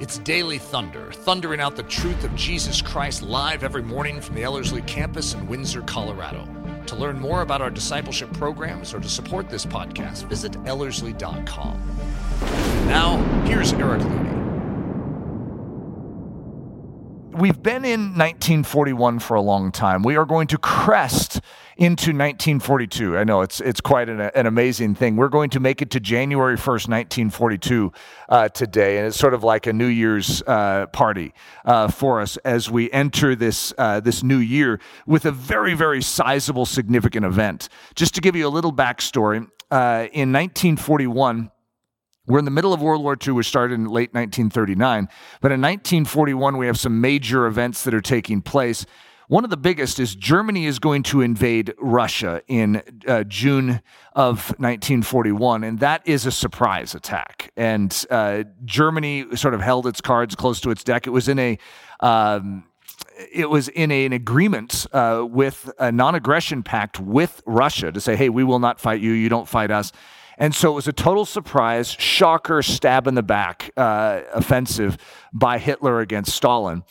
It's Daily Thunder, thundering out the truth of Jesus Christ live every morning from the Ellerslie campus in Windsor, Colorado. To learn more about our discipleship programs or to support this podcast, visit Ellerslie.com. Now, here's Eric Ludy. We've been in 1941 for a long time. We are going to crest into 1942. I know it's it's quite an, an amazing thing. We're going to make it to January 1st, 1942 uh, today, and it's sort of like a New Year's uh, party uh, for us as we enter this uh, this new year with a very very sizable, significant event. Just to give you a little backstory, uh, in 1941. We're in the middle of World War II, which started in late 1939. But in 1941, we have some major events that are taking place. One of the biggest is Germany is going to invade Russia in uh, June of 1941, and that is a surprise attack. And uh, Germany sort of held its cards close to its deck. It was in a um, it was in a, an agreement uh, with a non-aggression pact with Russia to say, "Hey, we will not fight you. You don't fight us." And so it was a total surprise, shocker, stab in the back uh, offensive by Hitler against Stalin.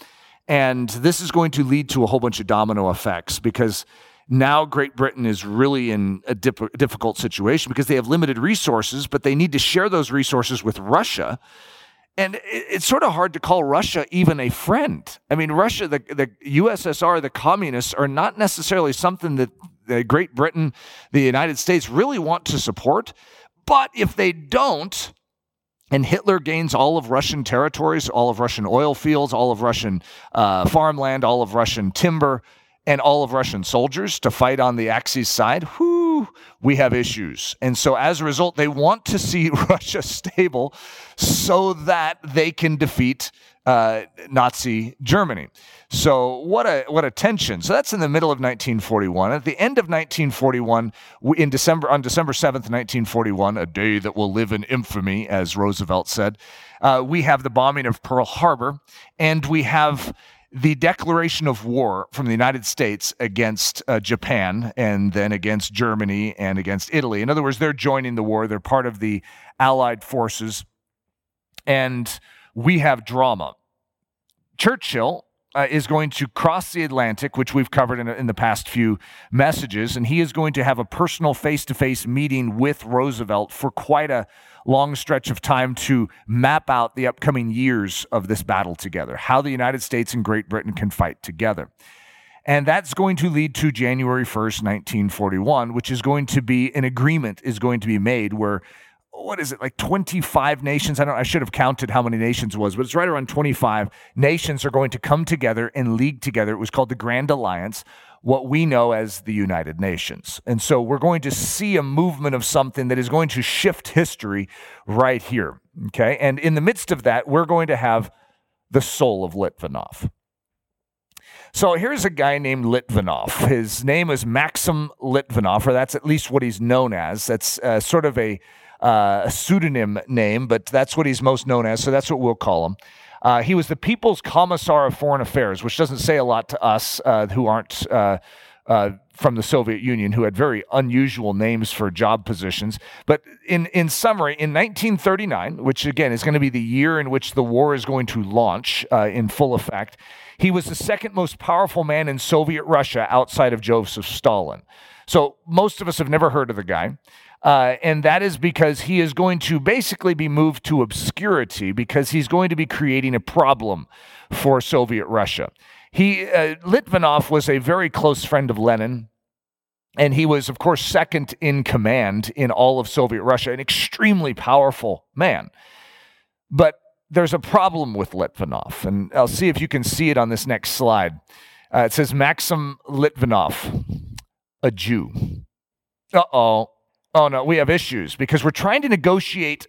And this is going to lead to a whole bunch of domino effects because now Great Britain is really in a dip- difficult situation because they have limited resources, but they need to share those resources with Russia. And it's sort of hard to call Russia even a friend. I mean, Russia, the, the USSR, the communists are not necessarily something that the Great Britain, the United States really want to support. But if they don't, and Hitler gains all of Russian territories, all of Russian oil fields, all of Russian uh, farmland, all of Russian timber, and all of Russian soldiers to fight on the Axis side, whoo, we have issues. And so as a result, they want to see Russia stable so that they can defeat uh, Nazi Germany. So what a what a tension. So that's in the middle of 1941. At the end of 1941, in December on December 7th, 1941, a day that will live in infamy, as Roosevelt said, uh, we have the bombing of Pearl Harbor, and we have the declaration of war from the United States against uh, Japan and then against Germany and against Italy. In other words, they're joining the war, they're part of the Allied forces, and we have drama. Churchill uh, is going to cross the Atlantic, which we've covered in, in the past few messages, and he is going to have a personal face to face meeting with Roosevelt for quite a long stretch of time to map out the upcoming years of this battle together, how the United States and Great Britain can fight together. And that's going to lead to January 1st, 1941, which is going to be an agreement is going to be made where what is it like 25 nations? I don't i should have counted how many nations was but it's right around 25 nations are going to come together and league together. It was called the grand alliance what we know as the united nations. And so we're going to see a movement of something that is going to shift history right here okay? And in the midst of that we're going to have the soul of litvinov. So here's a guy named Litvinov. His name is Maxim Litvinov, or that's at least what he's known as. That's uh, sort of a uh, a pseudonym name, but that's what he's most known as, so that's what we'll call him. Uh, he was the People's Commissar of Foreign Affairs, which doesn't say a lot to us uh, who aren't uh, uh, from the Soviet Union, who had very unusual names for job positions. But in, in summary, in 1939, which again is going to be the year in which the war is going to launch uh, in full effect, he was the second most powerful man in Soviet Russia outside of Joseph Stalin. So most of us have never heard of the guy. Uh, and that is because he is going to basically be moved to obscurity because he's going to be creating a problem for Soviet Russia. He uh, Litvinov was a very close friend of Lenin, and he was, of course, second in command in all of Soviet Russia, an extremely powerful man. But there's a problem with Litvinov, and I'll see if you can see it on this next slide. Uh, it says Maxim Litvinov, a Jew. Uh oh oh no, we have issues because we're trying to negotiate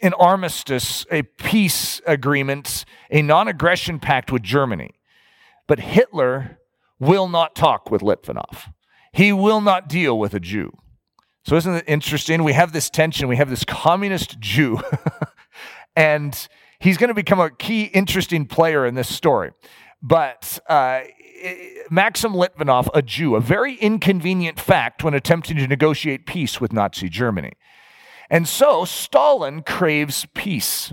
an armistice, a peace agreement, a non aggression pact with Germany. But Hitler will not talk with Litvinov. He will not deal with a Jew. So, isn't it interesting? We have this tension. We have this communist Jew, and he's going to become a key, interesting player in this story. But uh, Eh, Maxim Litvinov, a Jew, a very inconvenient fact when attempting to negotiate peace with Nazi Germany. And so Stalin craves peace.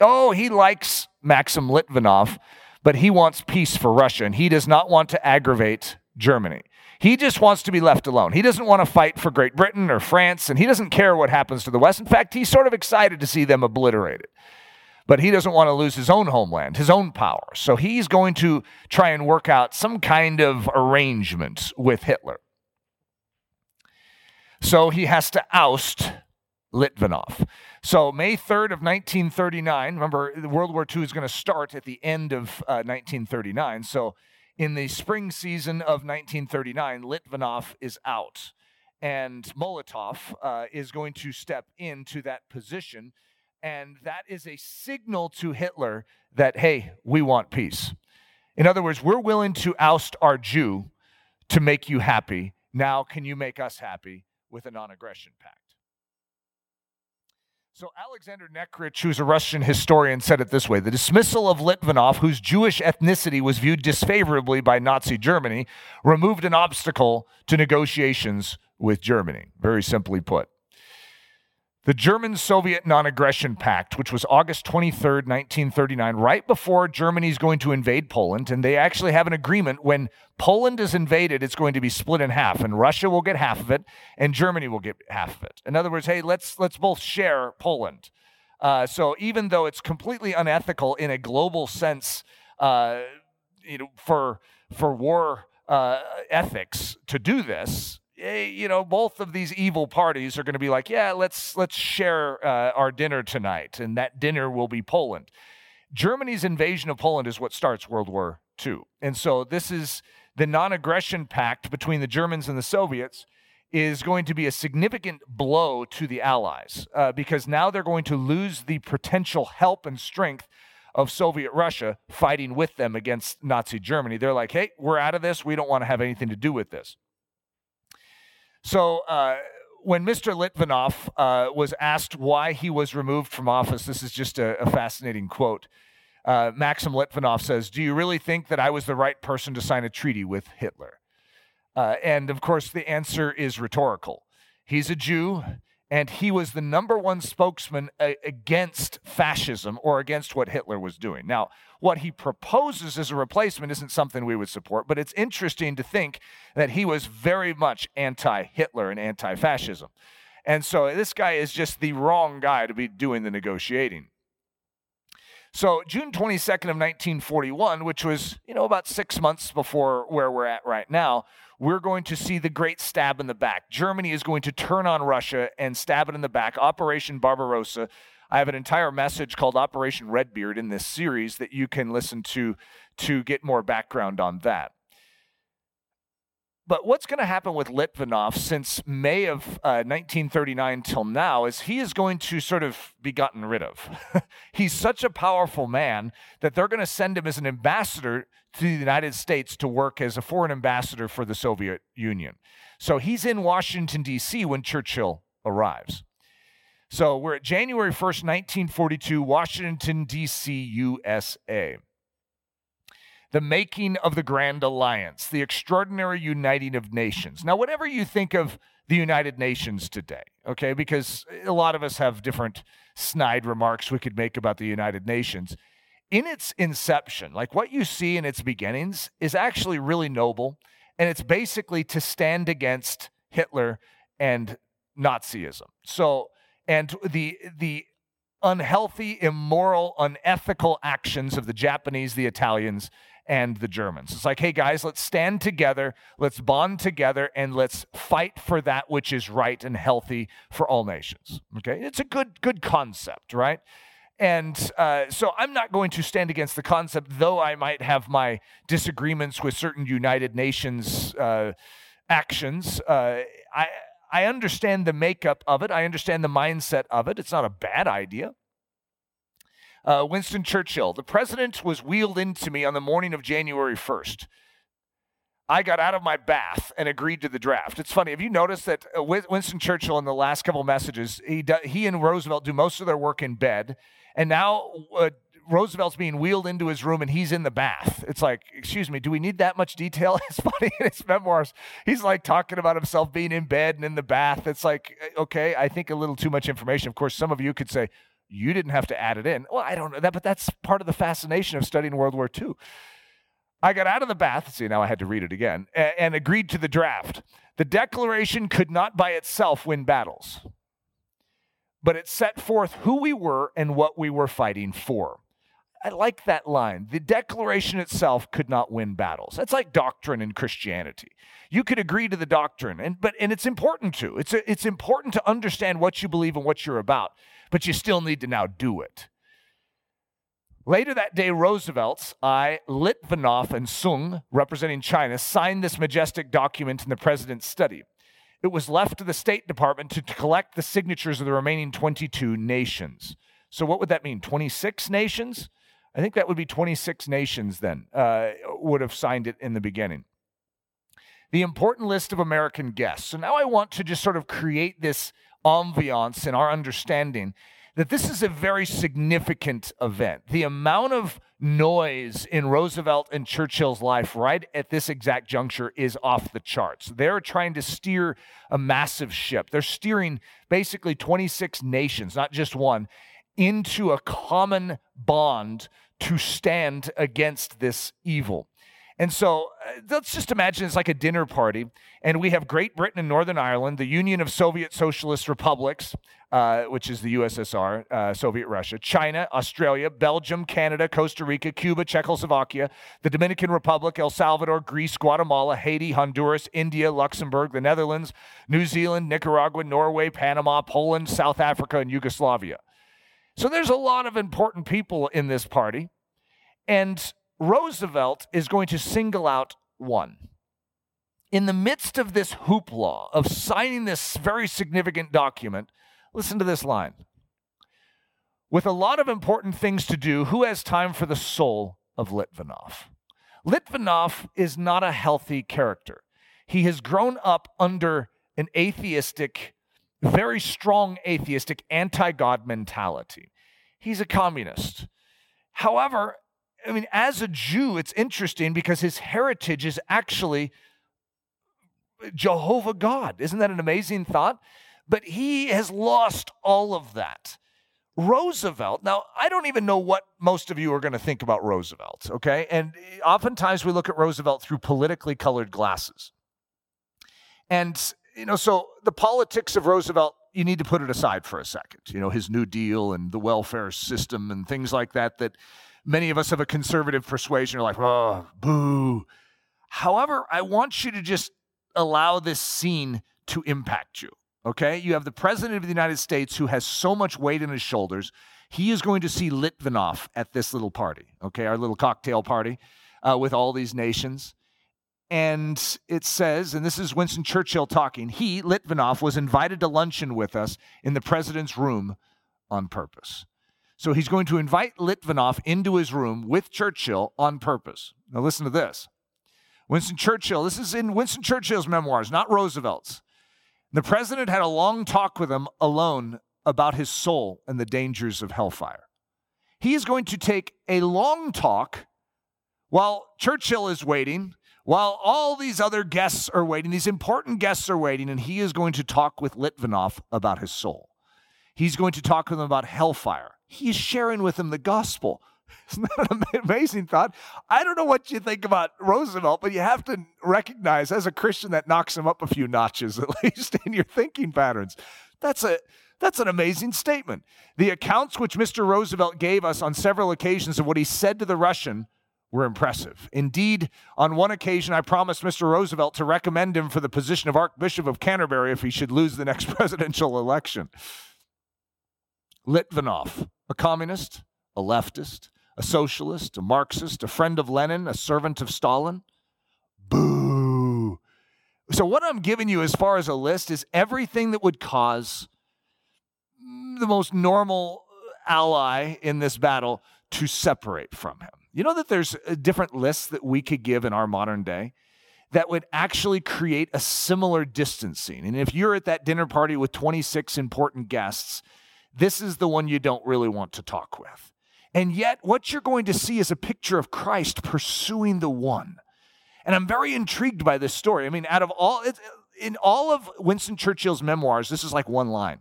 Oh, he likes Maxim Litvinov, but he wants peace for Russia and he does not want to aggravate Germany. He just wants to be left alone. He doesn't want to fight for Great Britain or France, and he doesn't care what happens to the West. In fact, he's sort of excited to see them obliterated. But he doesn't want to lose his own homeland, his own power. So he's going to try and work out some kind of arrangement with Hitler. So he has to oust Litvinov. So May 3rd of 1939, remember World War II is going to start at the end of uh, 1939. So in the spring season of 1939, Litvinov is out, and Molotov uh, is going to step into that position. And that is a signal to Hitler that, hey, we want peace. In other words, we're willing to oust our Jew to make you happy. Now, can you make us happy with a non aggression pact? So, Alexander Nekrich, who's a Russian historian, said it this way The dismissal of Litvinov, whose Jewish ethnicity was viewed disfavorably by Nazi Germany, removed an obstacle to negotiations with Germany. Very simply put. The German Soviet Non Aggression Pact, which was August 23rd, 1939, right before Germany's going to invade Poland. And they actually have an agreement when Poland is invaded, it's going to be split in half, and Russia will get half of it, and Germany will get half of it. In other words, hey, let's, let's both share Poland. Uh, so even though it's completely unethical in a global sense, uh, you know, for, for war uh, ethics to do this, you know, both of these evil parties are going to be like, yeah, let's let's share uh, our dinner tonight, and that dinner will be Poland. Germany's invasion of Poland is what starts World War II, and so this is the non-aggression pact between the Germans and the Soviets is going to be a significant blow to the Allies uh, because now they're going to lose the potential help and strength of Soviet Russia fighting with them against Nazi Germany. They're like, hey, we're out of this. We don't want to have anything to do with this. So uh, when Mr. Litvinov uh, was asked why he was removed from office, this is just a, a fascinating quote. Uh, Maxim Litvinov says, Do you really think that I was the right person to sign a treaty with Hitler? Uh, and of course, the answer is rhetorical. He's a Jew and he was the number one spokesman a- against fascism or against what Hitler was doing. Now, what he proposes as a replacement isn't something we would support, but it's interesting to think that he was very much anti Hitler and anti fascism. And so this guy is just the wrong guy to be doing the negotiating. So June 22nd of 1941, which was, you know, about 6 months before where we're at right now, we're going to see the great stab in the back. Germany is going to turn on Russia and stab it in the back. Operation Barbarossa. I have an entire message called Operation Redbeard in this series that you can listen to to get more background on that. But what's going to happen with Litvinov since May of uh, 1939 till now is he is going to sort of be gotten rid of. He's such a powerful man that they're going to send him as an ambassador to the United States to work as a foreign ambassador for the Soviet Union. So he's in Washington, D.C. when Churchill arrives. So we're at January 1st, 1942, Washington, D.C., USA. The making of the Grand Alliance, the extraordinary uniting of nations. Now, whatever you think of the United Nations today, okay, because a lot of us have different snide remarks we could make about the United Nations in its inception, like what you see in its beginnings, is actually really noble. And it's basically to stand against Hitler and Nazism. So, and the, the unhealthy, immoral, unethical actions of the Japanese, the Italians, and the Germans. It's like, hey guys, let's stand together, let's bond together, and let's fight for that which is right and healthy for all nations. Okay, it's a good good concept, right? And uh, so I'm not going to stand against the concept, though I might have my disagreements with certain United Nations uh, actions. Uh, I, I understand the makeup of it, I understand the mindset of it. It's not a bad idea. Uh, Winston Churchill, the president was wheeled into me on the morning of January 1st. I got out of my bath and agreed to the draft. It's funny. Have you noticed that uh, Winston Churchill, in the last couple messages, he, he and Roosevelt do most of their work in bed. And now uh, Roosevelt's being wheeled into his room and he's in the bath. It's like, excuse me, do we need that much detail? It's funny in his memoirs. He's like talking about himself being in bed and in the bath. It's like, uh, okay, I think a little too much information. Of course, some of you could say, You didn't have to add it in. Well, I don't know that, but that's part of the fascination of studying World War II. I got out of the bath, see, now I had to read it again, and, and agreed to the draft. The Declaration could not by itself win battles, but it set forth who we were and what we were fighting for. I like that line. The declaration itself could not win battles. That's like doctrine in Christianity. You could agree to the doctrine, and but and it's important to. It's a, it's important to understand what you believe and what you're about, but you still need to now do it. Later that day, Roosevelt, I, Litvinov, and Soong, representing China, signed this majestic document in the president's study. It was left to the State Department to, to collect the signatures of the remaining 22 nations. So, what would that mean? 26 nations? I think that would be 26 nations then uh, would have signed it in the beginning. The important list of American guests. So now I want to just sort of create this ambiance in our understanding that this is a very significant event. The amount of noise in Roosevelt and Churchill's life right at this exact juncture is off the charts. They're trying to steer a massive ship. They're steering basically 26 nations, not just one, into a common bond to stand against this evil. And so uh, let's just imagine it's like a dinner party, and we have Great Britain and Northern Ireland, the Union of Soviet Socialist Republics, uh, which is the USSR, uh, Soviet Russia, China, Australia, Belgium, Canada, Costa Rica, Cuba, Czechoslovakia, the Dominican Republic, El Salvador, Greece, Guatemala, Haiti, Honduras, India, Luxembourg, the Netherlands, New Zealand, Nicaragua, Norway, Panama, Poland, South Africa, and Yugoslavia. So there's a lot of important people in this party. And Roosevelt is going to single out one. In the midst of this hoopla of signing this very significant document, listen to this line. With a lot of important things to do, who has time for the soul of Litvinov? Litvinov is not a healthy character. He has grown up under an atheistic very strong atheistic, anti God mentality. He's a communist. However, I mean, as a Jew, it's interesting because his heritage is actually Jehovah God. Isn't that an amazing thought? But he has lost all of that. Roosevelt, now I don't even know what most of you are going to think about Roosevelt, okay? And oftentimes we look at Roosevelt through politically colored glasses. And you know, so the politics of Roosevelt, you need to put it aside for a second. You know, his New Deal and the welfare system and things like that, that many of us have a conservative persuasion are like, oh, boo. However, I want you to just allow this scene to impact you. Okay? You have the president of the United States who has so much weight on his shoulders. He is going to see Litvinov at this little party, okay, our little cocktail party uh, with all these nations. And it says, and this is Winston Churchill talking, he, Litvinov, was invited to luncheon with us in the president's room on purpose. So he's going to invite Litvinov into his room with Churchill on purpose. Now listen to this. Winston Churchill, this is in Winston Churchill's memoirs, not Roosevelt's. The president had a long talk with him alone about his soul and the dangers of hellfire. He is going to take a long talk while Churchill is waiting while all these other guests are waiting, these important guests are waiting, and he is going to talk with Litvinov about his soul. He's going to talk with him about hellfire. He's sharing with him the gospel. Isn't that an amazing thought? I don't know what you think about Roosevelt, but you have to recognize as a Christian that knocks him up a few notches, at least in your thinking patterns. That's a that's an amazing statement. The accounts which Mr. Roosevelt gave us on several occasions of what he said to the Russian were impressive. Indeed, on one occasion, I promised Mr. Roosevelt to recommend him for the position of Archbishop of Canterbury if he should lose the next presidential election. Litvinov, a communist, a leftist, a socialist, a Marxist, a friend of Lenin, a servant of Stalin. Boo. So, what I'm giving you as far as a list is everything that would cause the most normal ally in this battle to separate from him. You know that there's uh, different lists that we could give in our modern day that would actually create a similar distancing. And if you're at that dinner party with 26 important guests, this is the one you don't really want to talk with. And yet, what you're going to see is a picture of Christ pursuing the one. And I'm very intrigued by this story. I mean, out of all, in all of Winston Churchill's memoirs, this is like one line.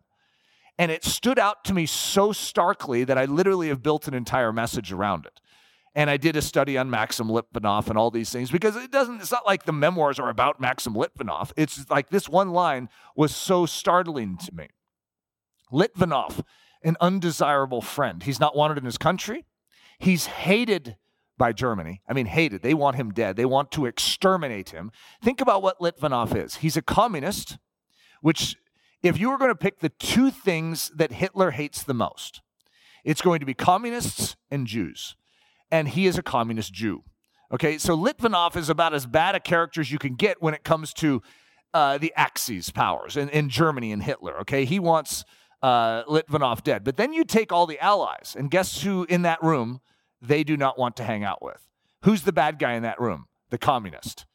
And it stood out to me so starkly that I literally have built an entire message around it. And I did a study on Maxim Litvinov and all these things because it doesn't, it's not like the memoirs are about Maxim Litvinov. It's like this one line was so startling to me. Litvinov, an undesirable friend. He's not wanted in his country. He's hated by Germany. I mean, hated. They want him dead. They want to exterminate him. Think about what Litvinov is. He's a communist, which if you were going to pick the two things that Hitler hates the most, it's going to be communists and Jews. And he is a communist Jew. Okay, so Litvinov is about as bad a character as you can get when it comes to uh, the Axis powers in, in Germany and Hitler. Okay, he wants uh, Litvinov dead. But then you take all the allies, and guess who in that room they do not want to hang out with? Who's the bad guy in that room? The communist.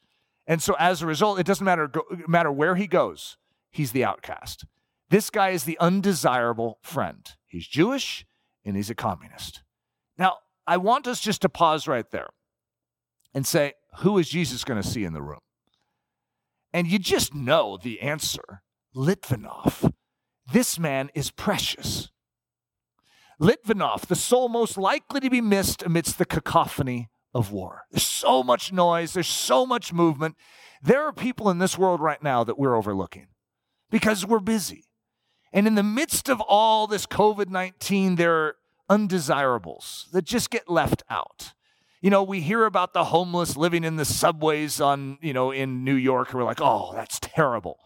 And so as a result, it doesn't matter, go, matter where he goes, he's the outcast. This guy is the undesirable friend. He's Jewish and he's a communist. Now, I want us just to pause right there and say, who is Jesus going to see in the room? And you just know the answer Litvinov. This man is precious. Litvinov, the soul most likely to be missed amidst the cacophony of war. There's so much noise, there's so much movement. There are people in this world right now that we're overlooking because we're busy. And in the midst of all this COVID 19, there are undesirables that just get left out. You know, we hear about the homeless living in the subways on, you know, in New York, and we're like, oh, that's terrible.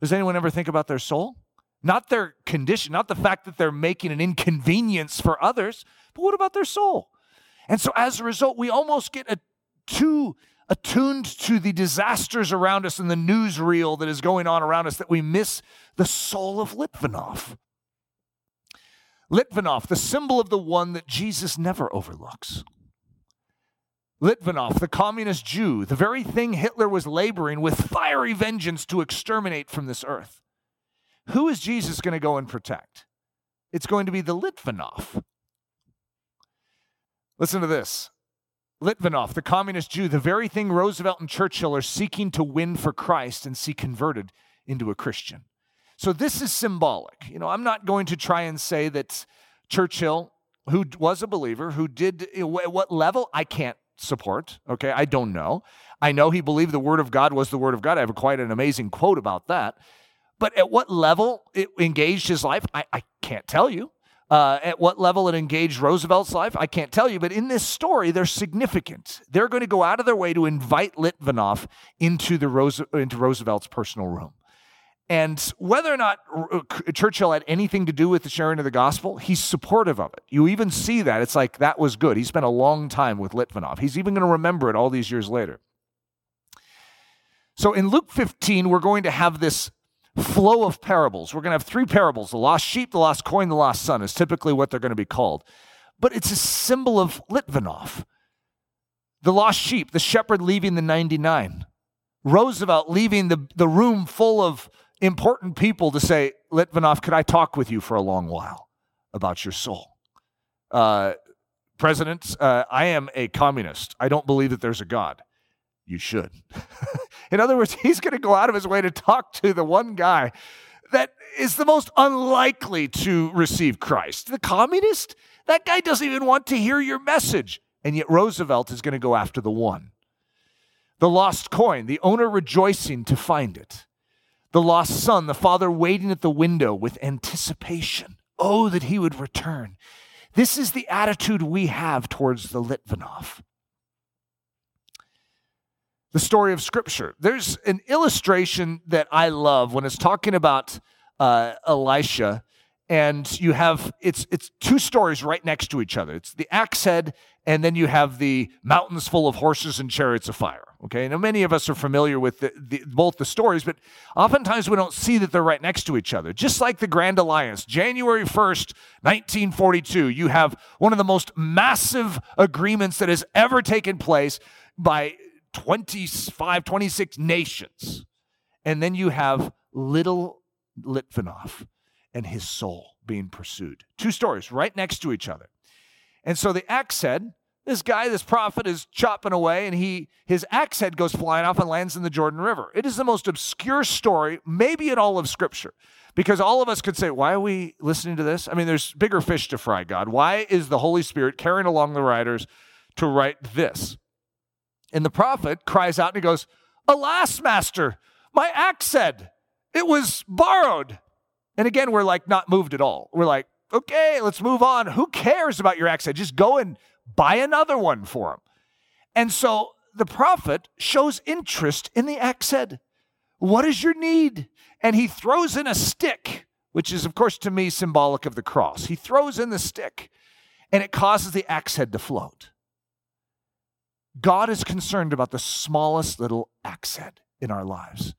Does anyone ever think about their soul? Not their condition, not the fact that they're making an inconvenience for others, but what about their soul? And so as a result, we almost get a too attuned to the disasters around us and the newsreel that is going on around us that we miss the soul of Litvinov. Litvinov, the symbol of the one that Jesus never overlooks. Litvinov, the communist Jew, the very thing Hitler was laboring with fiery vengeance to exterminate from this earth. Who is Jesus going to go and protect? It's going to be the Litvinov. Listen to this. Litvinov, the communist Jew, the very thing Roosevelt and Churchill are seeking to win for Christ and see converted into a Christian. So this is symbolic. You know, I'm not going to try and say that Churchill, who was a believer, who did at what level, I can't support. Okay, I don't know. I know he believed the word of God was the word of God. I have quite an amazing quote about that. But at what level it engaged his life, I, I can't tell you. Uh, at what level it engaged Roosevelt's life, I can't tell you. But in this story, they're significant. They're going to go out of their way to invite Litvinov into, the Rose, into Roosevelt's personal room. And whether or not uh, Churchill had anything to do with the sharing of the gospel, he's supportive of it. You even see that. It's like, that was good. He spent a long time with Litvinov. He's even going to remember it all these years later. So in Luke 15, we're going to have this flow of parables. We're going to have three parables the lost sheep, the lost coin, the lost son is typically what they're going to be called. But it's a symbol of Litvinov. The lost sheep, the shepherd leaving the 99. Roosevelt leaving the, the room full of important people to say, Litvinov, could I talk with you for a long while about your soul? Uh, President, uh, I am a communist. I don't believe that there's a God you should. In other words, he's going to go out of his way to talk to the one guy that is the most unlikely to receive Christ. The communist, that guy doesn't even want to hear your message. And yet Roosevelt is going to go after the one. The lost coin, the owner rejoicing to find it. The lost son, the father waiting at the window with anticipation. Oh, that he would return. This is the attitude we have towards the Litvinov the story of Scripture. There's an illustration that I love when it's talking about uh, Elisha, and you have it's it's two stories right next to each other. It's the axe head, and then you have the mountains full of horses and chariots of fire. Okay, now many of us are familiar with the, the, both the stories, but oftentimes we don't see that they're right next to each other. Just like the Grand Alliance, January 1st, 1942, you have one of the most massive agreements that has ever taken place by 25, 26 nations. And then you have little Litvinov and his soul being pursued. Two stories right next to each other. And so the axe head, This guy, this prophet, is chopping away, and he his axe head goes flying off and lands in the Jordan River. It is the most obscure story, maybe in all of Scripture, because all of us could say, "Why are we listening to this?" I mean, there's bigger fish to fry. God, why is the Holy Spirit carrying along the writers to write this? And the prophet cries out and he goes, "Alas, master, my axe head, it was borrowed." And again, we're like not moved at all. We're like, okay, let's move on. Who cares about your axe head? Just go and buy another one for him. And so the prophet shows interest in the axe head. What is your need? And he throws in a stick, which is, of course, to me, symbolic of the cross. He throws in the stick, and it causes the axe head to float. God is concerned about the smallest little accent in our lives.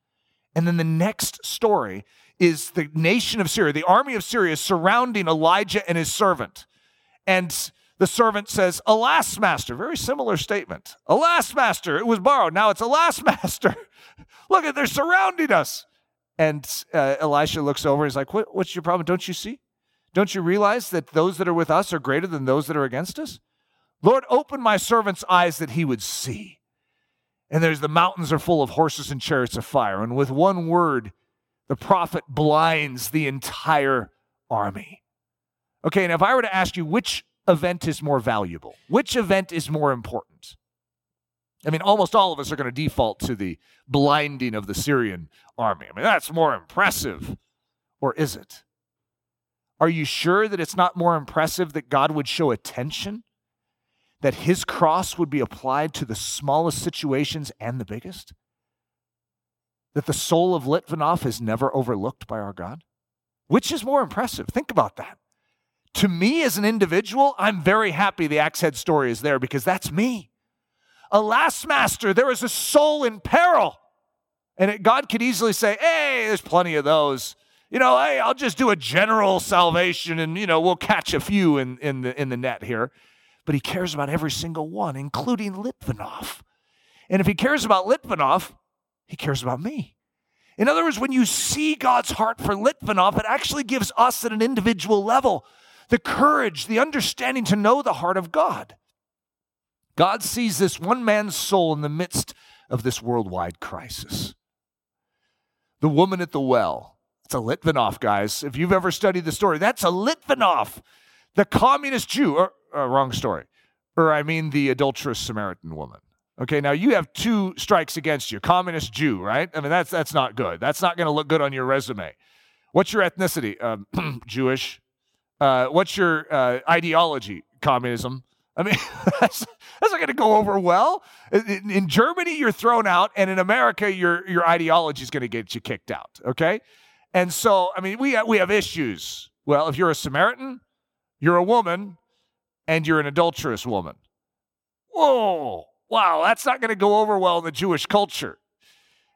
And then the next story is the nation of Syria, the army of Syria is surrounding Elijah and his servant. And the servant says, Alas, master. Very similar statement. Alas, master. It was borrowed. Now it's alas, master. Look at, they're surrounding us. And uh, Elisha looks over is like, what, What's your problem? Don't you see? Don't you realize that those that are with us are greater than those that are against us? Lord, open my servant's eyes that he would see. And there's the mountains are full of horses and chariots of fire. And with one word, the prophet blinds the entire army. Okay, and if I were to ask you which event is more valuable? Which event is more important? I mean, almost all of us are going to default to the blinding of the Syrian army. I mean, that's more impressive. Or is it? Are you sure that it's not more impressive that God would show attention? That his cross would be applied to the smallest situations and the biggest? That the soul of Litvinov is never overlooked by our God? Which is more impressive? Think about that to me as an individual, I'm very happy the axe head story is there because that's me. Alas, master, there is a soul in peril. And it, God could easily say, hey, there's plenty of those. You know, hey, I'll just do a general salvation and, you know, we'll catch a few in, in, the, in the net here. But he cares about every single one, including Litvinov. And if he cares about Litvinov, he cares about me. In other words, when you see God's heart for Litvinov, it actually gives us at an individual level the courage, the understanding to know the heart of God. God sees this one man's soul in the midst of this worldwide crisis. The woman at the well. It's a Litvinov, guys. If you've ever studied the story, that's a Litvinov, the communist Jew. Or, or wrong story. Or I mean the adulterous Samaritan woman. Okay, now you have two strikes against you. Communist Jew, right? I mean, that's that's not good. That's not going to look good on your resume. What's your ethnicity? Um, Jewish. Uh, what's your uh, ideology? Communism. I mean, that's, that's not going to go over well. In, in, Germany, you're thrown out, and in America, your your ideology is going to get you kicked out. Okay, and so I mean, we we have issues. Well, if you're a Samaritan, you're a woman, and you're an adulterous woman. Whoa, wow, that's not going to go over well in the Jewish culture.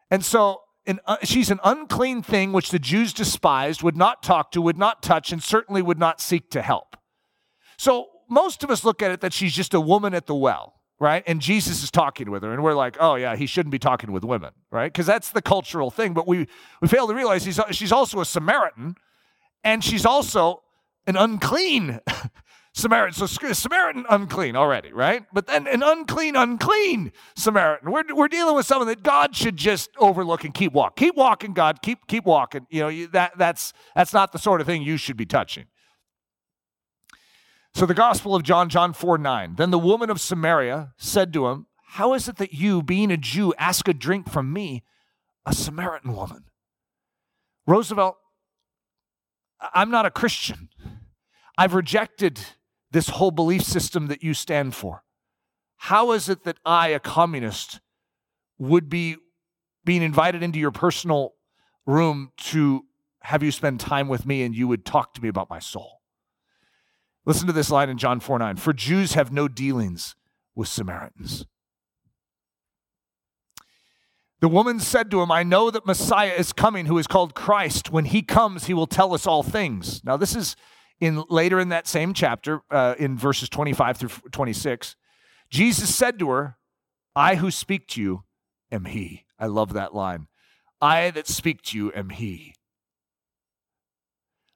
And so an, uh, she's an unclean thing which the Jews despised, would not talk to, would not touch, and certainly would not seek to help. So most of us look at it that she's just a woman at the well, right? And Jesus is talking with her, and we're like, oh yeah, he shouldn't be talking with women, right? Because that's the cultural thing. But we we fail to realize she's also a Samaritan, and she's also an unclean Samaritan. So Samaritan unclean already, right? But then an unclean, unclean Samaritan. We're, we're dealing with someone that God should just overlook and keep walking. Keep walking, God. Keep keep walking. You know that that's that's not the sort of thing you should be touching. So the Gospel of John, John 4 9. Then the woman of Samaria said to him, How is it that you, being a Jew, ask a drink from me, a Samaritan woman? Roosevelt, I'm not a Christian. I've rejected this whole belief system that you stand for? How is it that I, a communist, would be being invited into your personal room to have you spend time with me and you would talk to me about my soul? Listen to this line in John 4 9. For Jews have no dealings with Samaritans. The woman said to him, I know that Messiah is coming, who is called Christ. When he comes, he will tell us all things. Now, this is in later in that same chapter, uh, in verses 25 through 26, Jesus said to her, I who speak to you am he. I love that line. I that speak to you am he.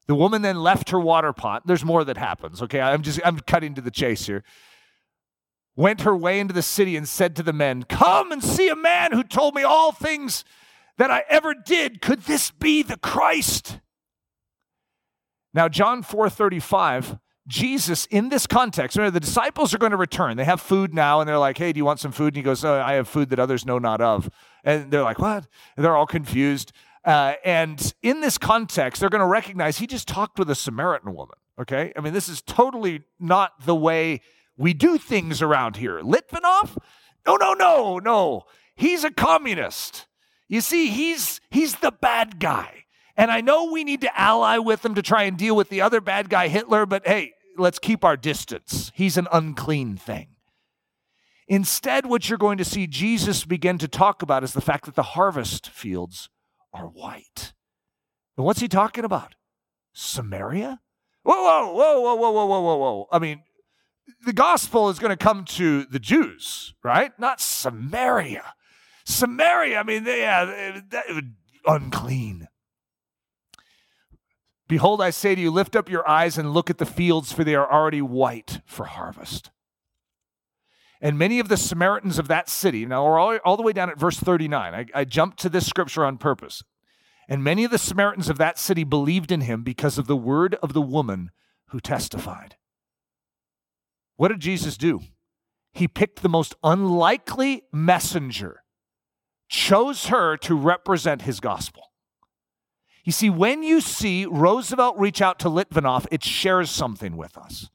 The woman then left her water pot. There's more that happens, okay? I'm just I'm cutting to the chase here. went her way into the city and said to the men, Come and see a man who told me all things that I ever did. Could this be the Christ? Now, John 4:35, Jesus in this context, remember the disciples are going to return. They have food now, and they're like, Hey, do you want some food? And he goes, oh, I have food that others know not of. And they're like, What? And they're all confused. Uh, and in this context, they're going to recognize he just talked with a Samaritan woman. Okay. I mean, this is totally not the way we do things around here. Litvinov? No, no, no, no. He's a communist. You see, he's he's the bad guy. And I know we need to ally with them to try and deal with the other bad guy, Hitler, but hey, let's keep our distance. He's an unclean thing. Instead, what you're going to see Jesus begin to talk about is the fact that the harvest fields are white. And what's he talking about? Samaria? Whoa, whoa, whoa, whoa, whoa, whoa, whoa, whoa, whoa. I mean, the gospel is going to come to the Jews, right? Not Samaria. Samaria, I mean, yeah, that, unclean. Behold, I say to you, lift up your eyes and look at the fields, for they are already white for harvest. And many of the Samaritans of that city, now we're all, all the way down at verse 39. I, I jumped to this scripture on purpose. And many of the Samaritans of that city believed in him because of the word of the woman who testified. What did Jesus do? He picked the most unlikely messenger, chose her to represent his gospel. You see, when you see Roosevelt reach out to Litvinov, it shares something with us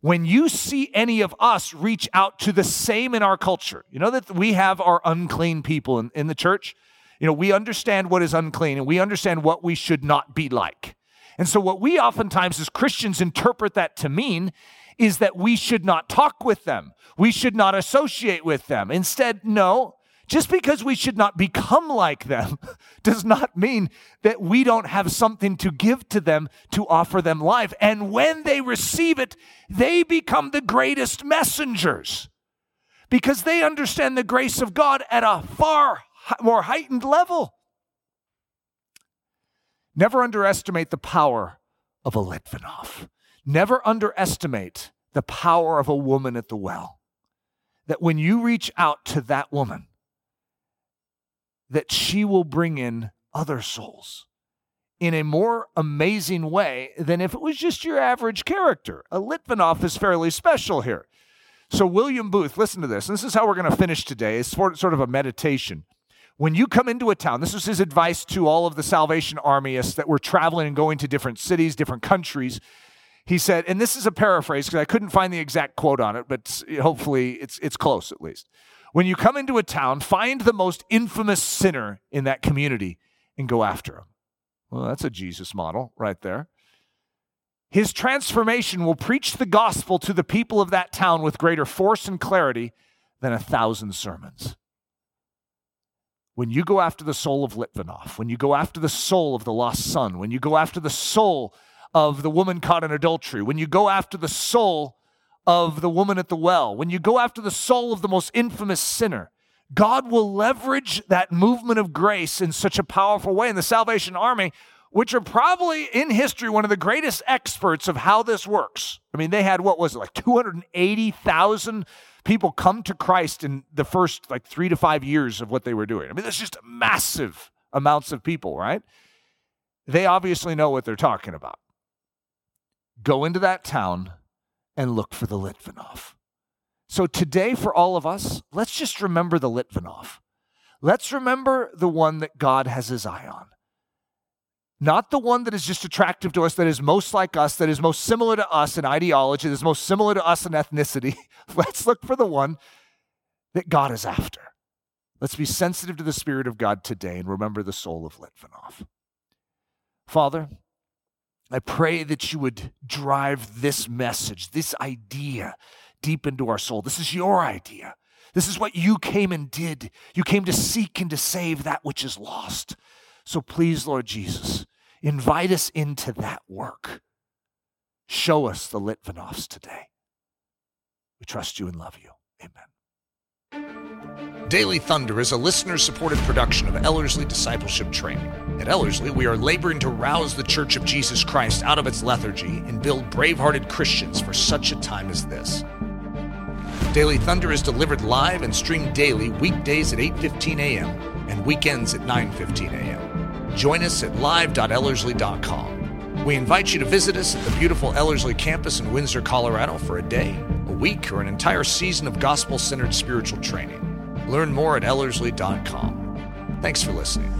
when you see any of us reach out to the same in our culture, you know that we have our unclean people in, in the church. You know, we understand what is unclean and we understand what we should not be like. And so, what we oftentimes as Christians interpret that to mean is that we should not talk with them, we should not associate with them. Instead, no, just because we should not become like them does not mean that we don't have something to give to them to offer them life. And when they receive it, they become the greatest messengers because they understand the grace of God at a far more heightened level. Never underestimate the power of a Litvinov. Never underestimate the power of a woman at the well. That when you reach out to that woman, that she will bring in other souls in a more amazing way than if it was just your average character. A Litvinov is fairly special here. So, William Booth, listen to this. This is how we're going to finish today. It's sort of a meditation. When you come into a town, this was his advice to all of the Salvation Armyists that were traveling and going to different cities, different countries. He said, and this is a paraphrase because I couldn't find the exact quote on it, but hopefully it's, it's close at least. When you come into a town, find the most infamous sinner in that community and go after him. Well, that's a Jesus model right there. His transformation will preach the gospel to the people of that town with greater force and clarity than a thousand sermons. When you go after the soul of Litvinov, when you go after the soul of the lost son, when you go after the soul of the woman caught in adultery, when you go after the soul of the woman at the well, when you go after the soul of the most infamous sinner, God will leverage that movement of grace in such a powerful way. And the Salvation Army, which are probably in history one of the greatest experts of how this works. I mean, they had what was it, like 280,000 people come to Christ in the first like three to five years of what they were doing. I mean, that's just massive amounts of people, right? They obviously know what they're talking about. Go into that town and look for the Litvinov. So today, for all of us, let's just remember the Litvinov. Let's remember the one that God has his eye on. Not the one that is just attractive to us, that is most like us, that is most similar to us in ideology, that is most similar to us in ethnicity. Let's look for the one that God is after. Let's be sensitive to the Spirit of God today and remember the soul of Litvinov. Father, I pray that you would drive this message, this idea, deep into our soul. This is your idea. This is what you came and did. You came to seek and to save that which is lost. So please, Lord Jesus, invite us into that work. Show us the Litvinovs today. We trust you and love you. Amen. Daily Thunder is a listener supported production of Ellerslie Discipleship Training. At Ellerslie, we are laboring to rouse the Church of Jesus Christ out of its lethargy and build brave hearted Christians for such a time as this. Daily Thunder is delivered live and streamed daily weekdays at 8:15 a.m. and weekends at 9:15 a.m. Join us at live.ellerslie.com. We invite you to visit us at the beautiful Ellerslie campus in Windsor, Colorado for a day, a week, or an entire season of gospel-centered spiritual training. Learn more at ellerslie.com. Thanks for listening.